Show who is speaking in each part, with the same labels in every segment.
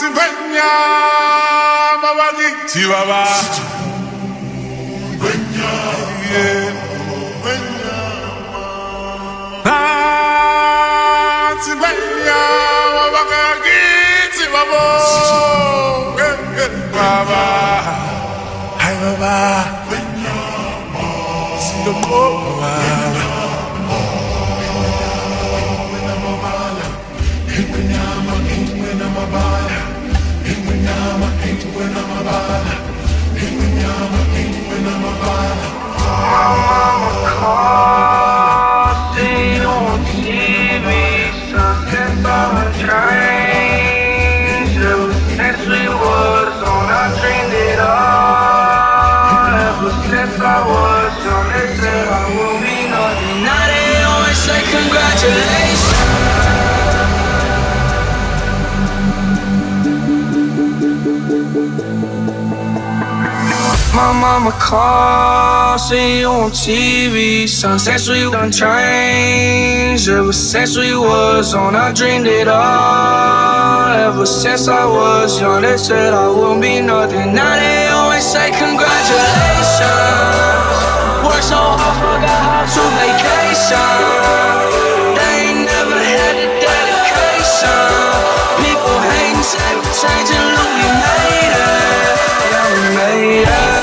Speaker 1: sibanya babadi sibaba banya banya ah sibanya babagi baba hai baba
Speaker 2: banya sibabo baba Kingwin, I'm a my mama call, see you on TV. Since we done changed, ever since we was on, I dreamed it all. Ever since I was young, they said I wouldn't be nothing. Now they always say congratulations. Work so hard, forgot how to vacation. They ain't never had the dedication. People hating, say we're changing, look we made it. Yeah, we made it.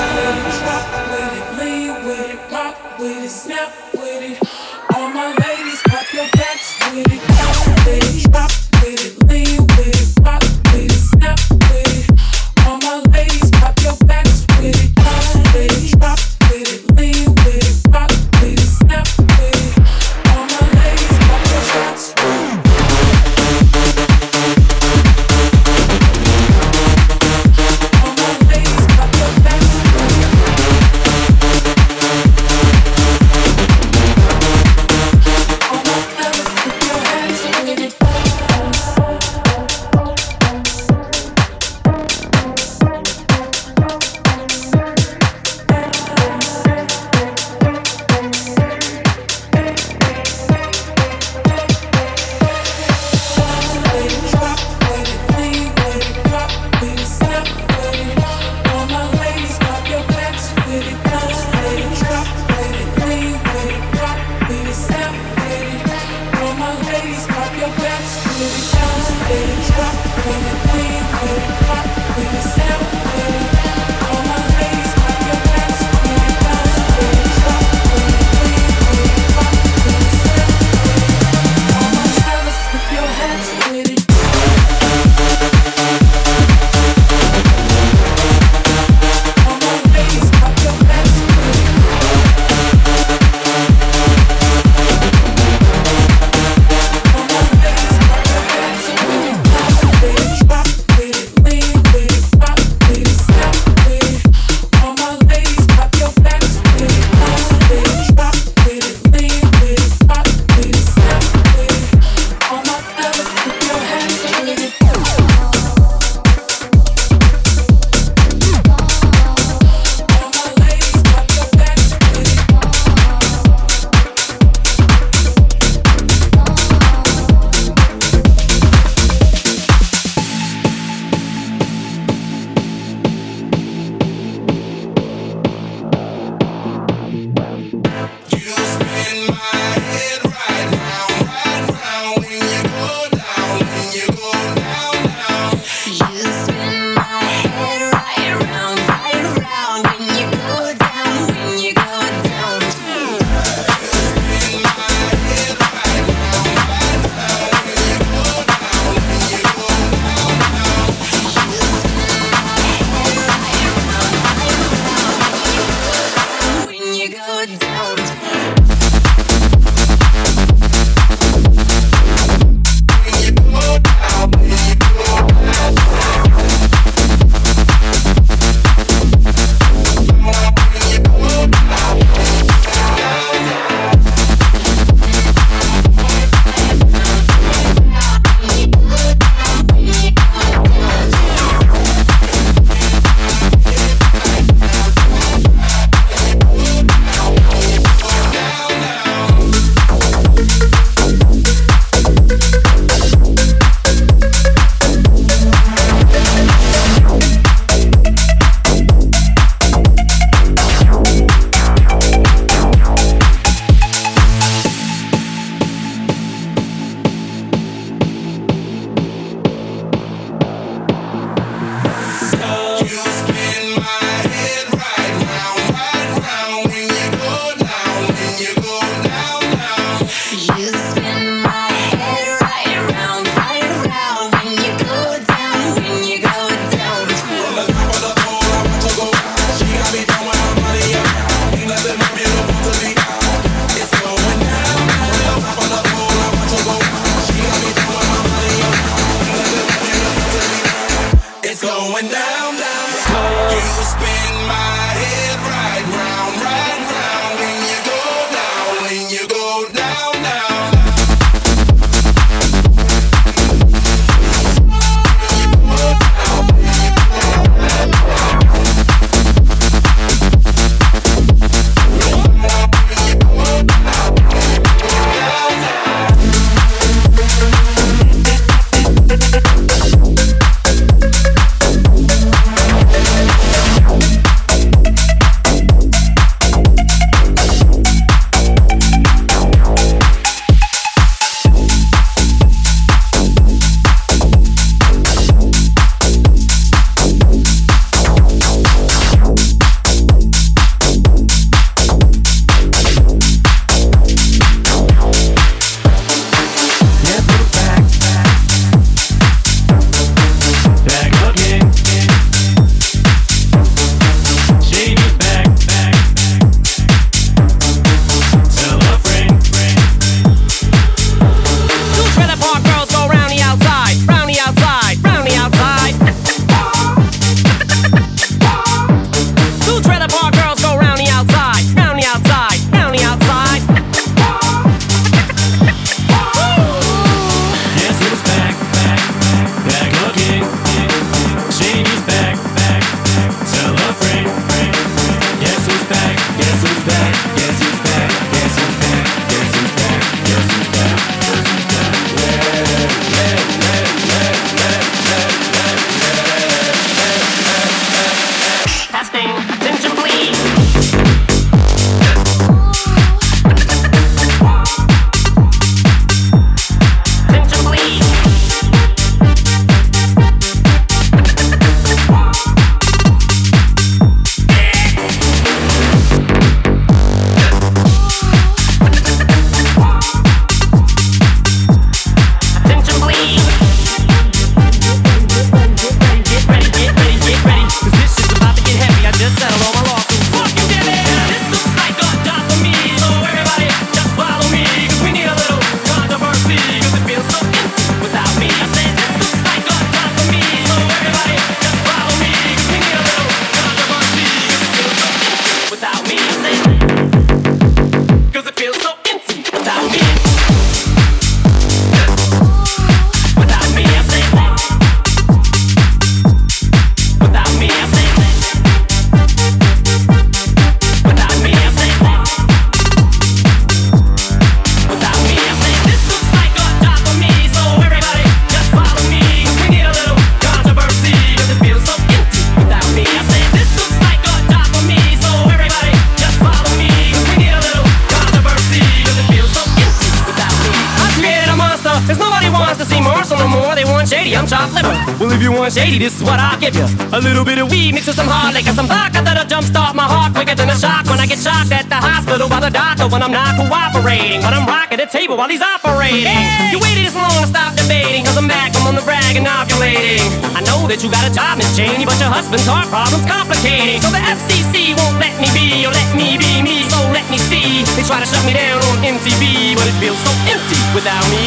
Speaker 3: table while he's operating. Hey! You waited this long to stop debating, cause I'm back, I'm on the rag and ovulating. I know that you got a job, Miss Cheney, but your husband's heart problem's complicating. So the FCC won't let me be, or let me be me, so let me see. They try to shut me down on MTV, but it feels so empty without me.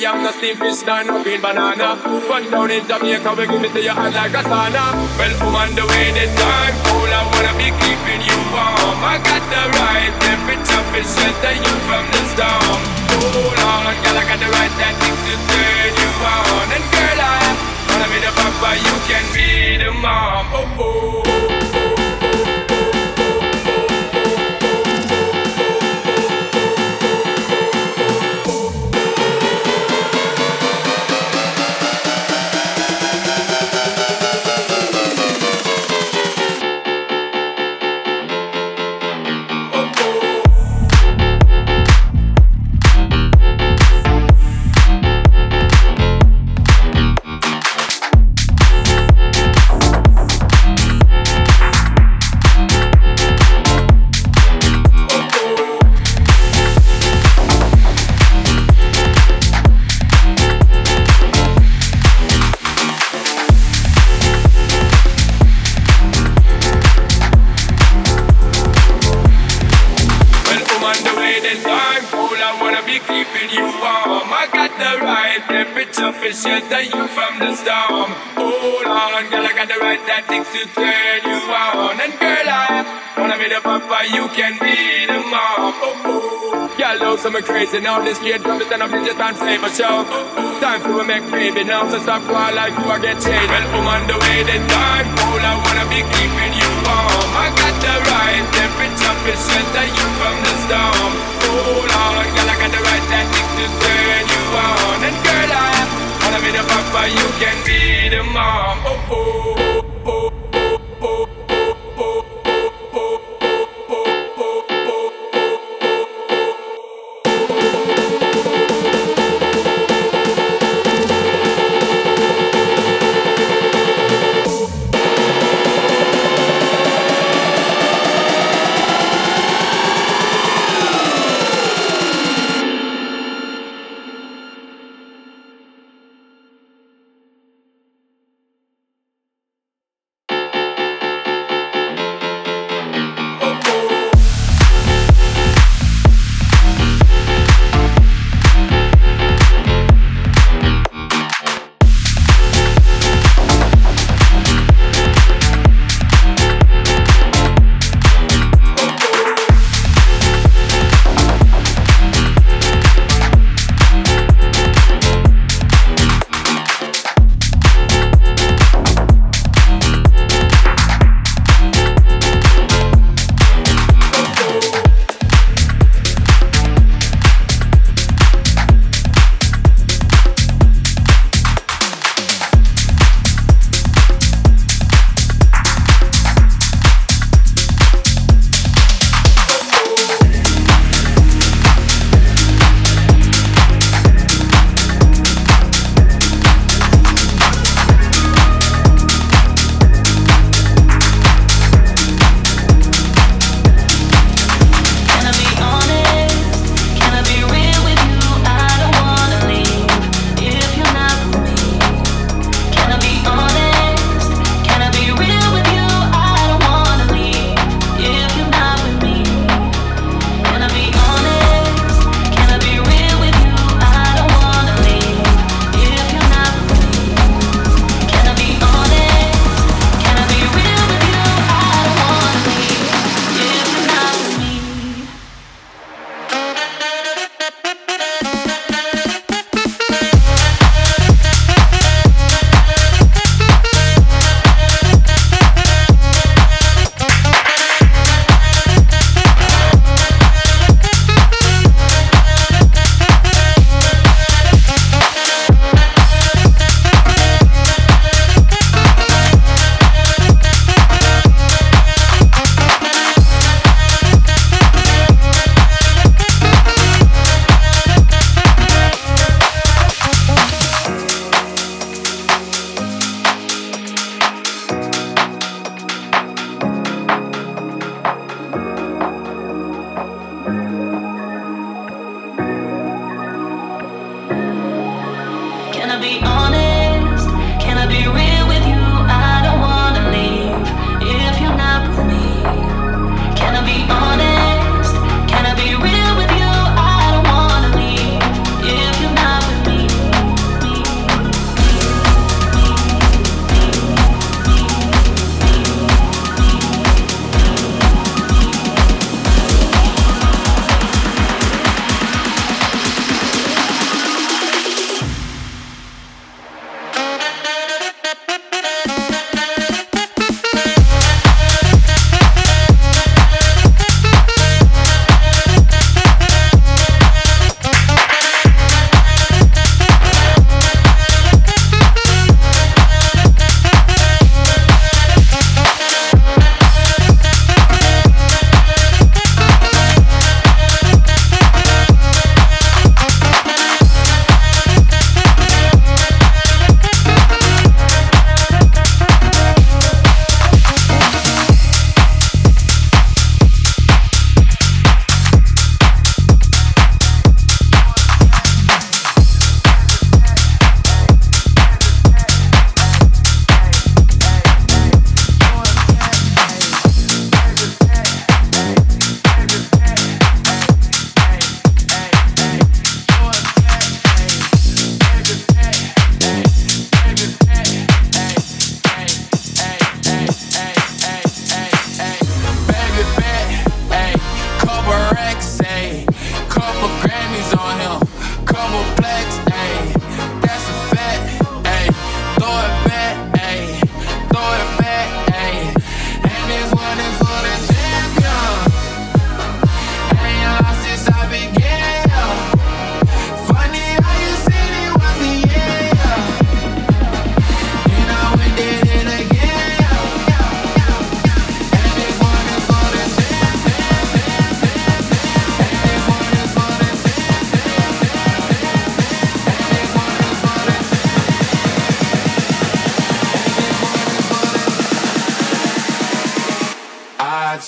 Speaker 4: I'm not steam fish nor no green banana. One down in Jamaica, we give it to you hot like a sauna. Well, woman, the way the time cool, I wanna be keeping you warm. I got the right temperature to shelter you from the storm. Hold on, girl, I got the right tactics to turn you on. And girl, I wanna be the papa, you can be the mom. Oh, oh. Keeping you warm. I got the right temperature for shelter you from the storm. Hold on, girl, I got the right tactics to turn you on. And girl, I wanna be the papa, you can be the mom. Oh, oh. Girl, know something crazy now. This kid from the stand up, just on flavor show. Time for a make baby now, so stop crying like you are get. Well, I'm on the way, the time cool. I wanna be keeping you warm. I got the right temperature for shelter you from the storm. Hold on, girl, I got the right to turn you on. And girl, I wanna be the papa, you can be the mom. Oh, oh,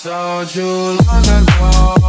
Speaker 5: told you long ago.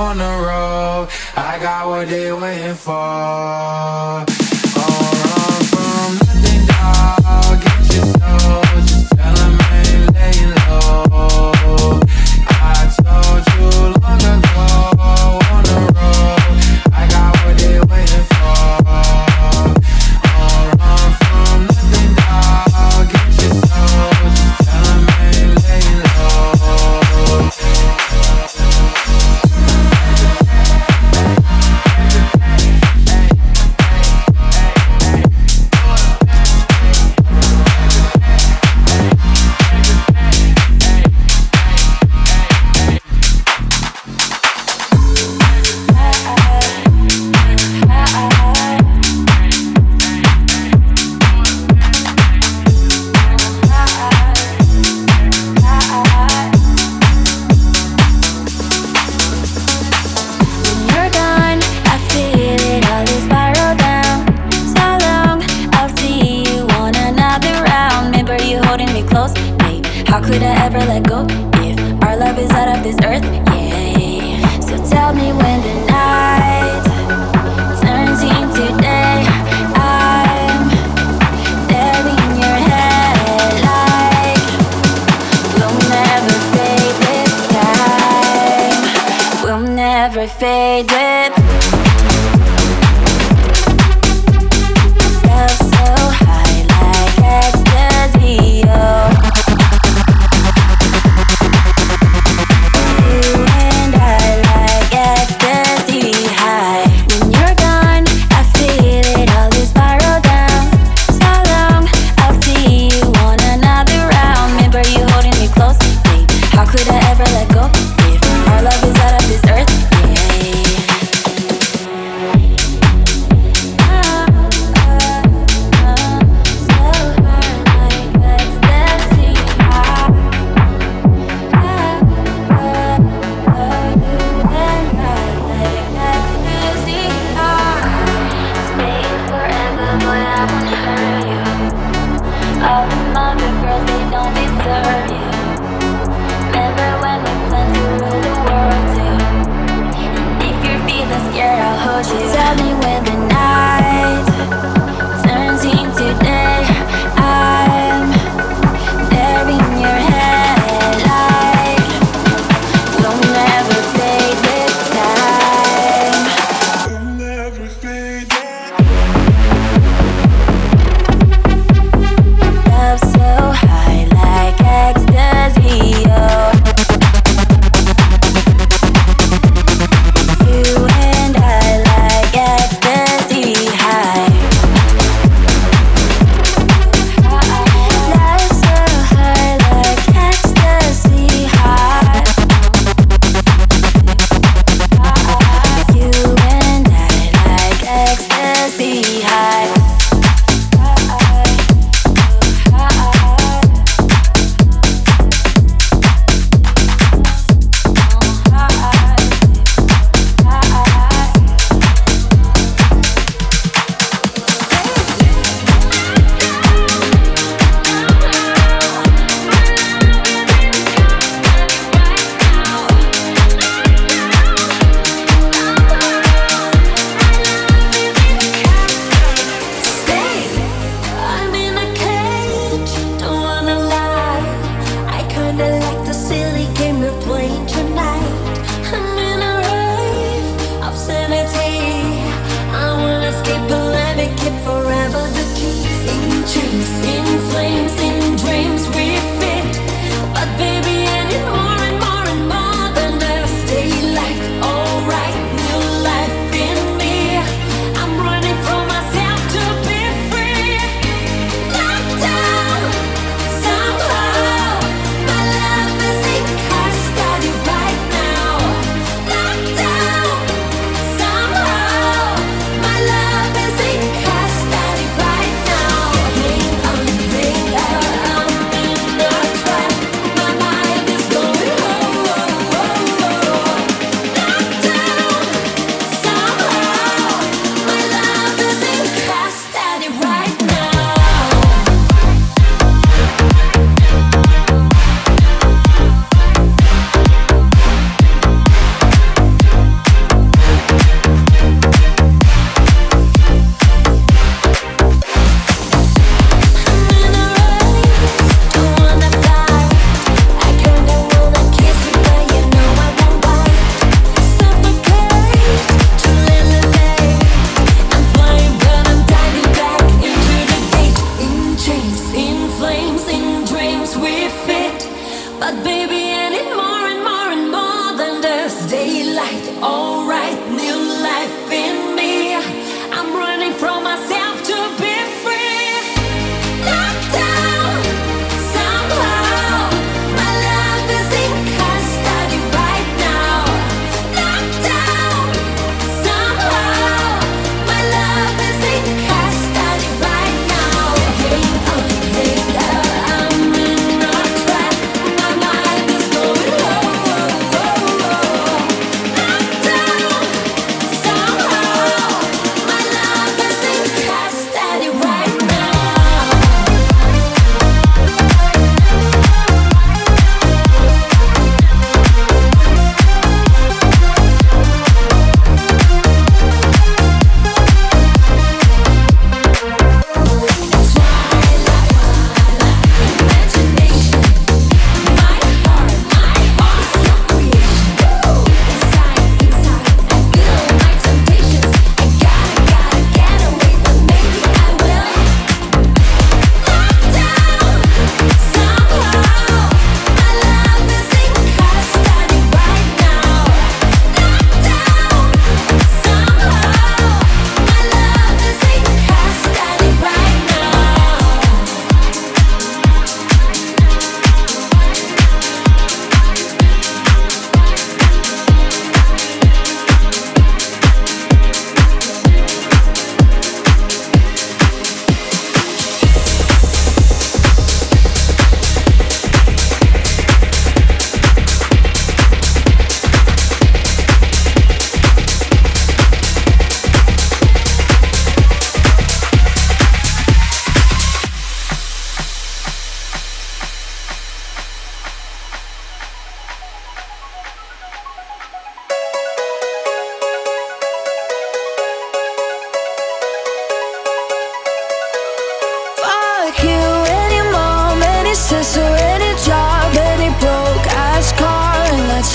Speaker 5: on the road. I got what they waiting for.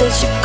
Speaker 5: You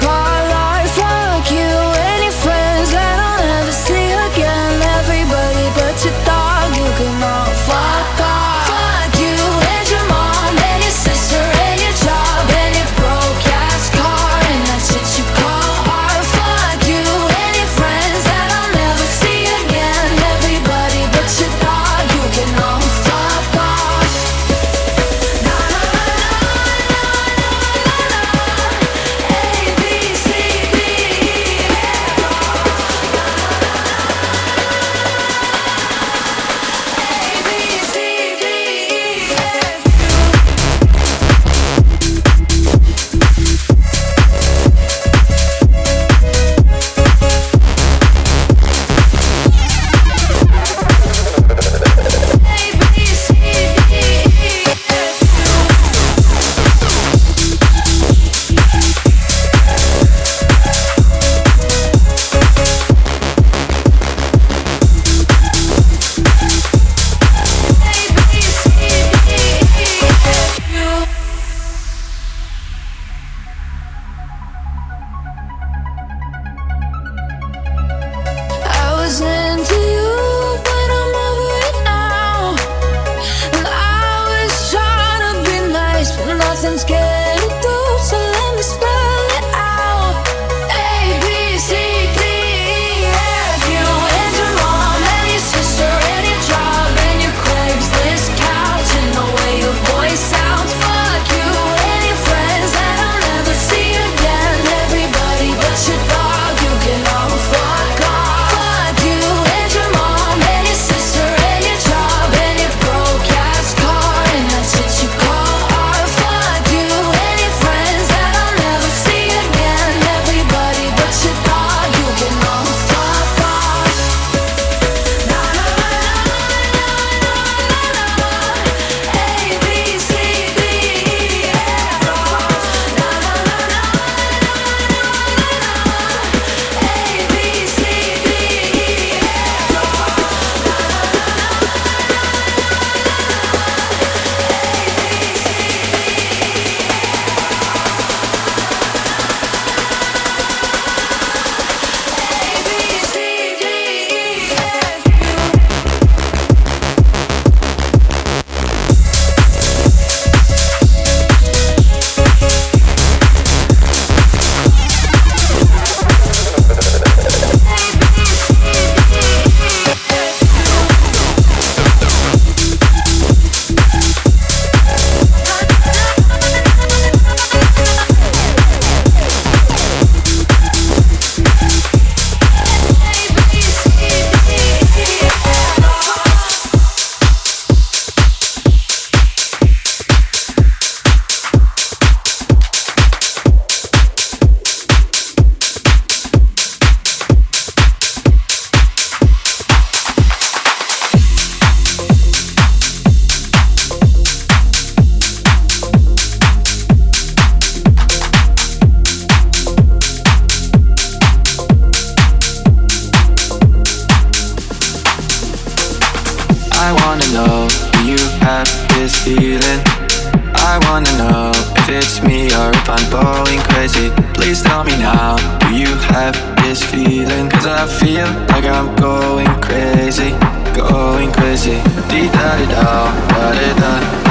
Speaker 6: have this feeling Cause I feel like I'm going crazy Going crazy. Dee da da da da da.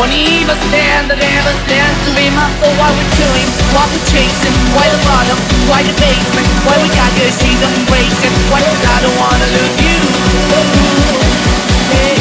Speaker 7: Won't
Speaker 8: even stand, I never stand to be my soul Why we're chilling, why we're chasing Why the bottom, why the basement? Why we got good, she don't Why cause I don't wanna lose you? Hey.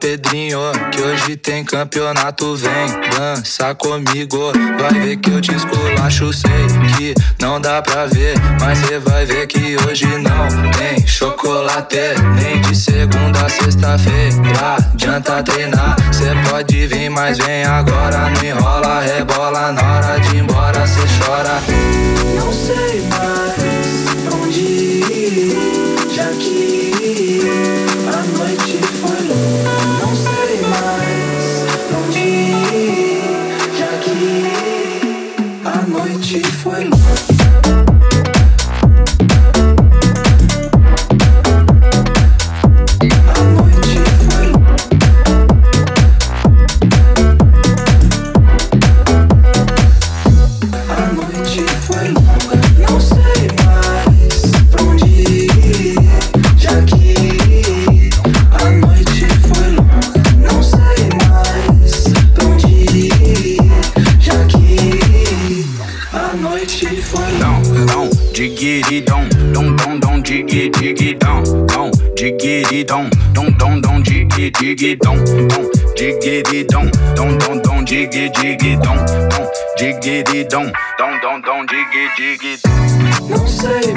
Speaker 9: Pedrinho, que hoje tem campeonato, vem dança comigo. Vai ver que eu te esculacho, sei que não dá pra ver, mas cê vai ver que hoje não tem chocolate, nem de segunda a sexta-feira. Adianta treinar, cê pode vir, mas vem agora, não enrola, rebola, na hora de ir embora, cê chora. Não sei mais.
Speaker 10: dom, dom, dig, dig.
Speaker 9: Não sei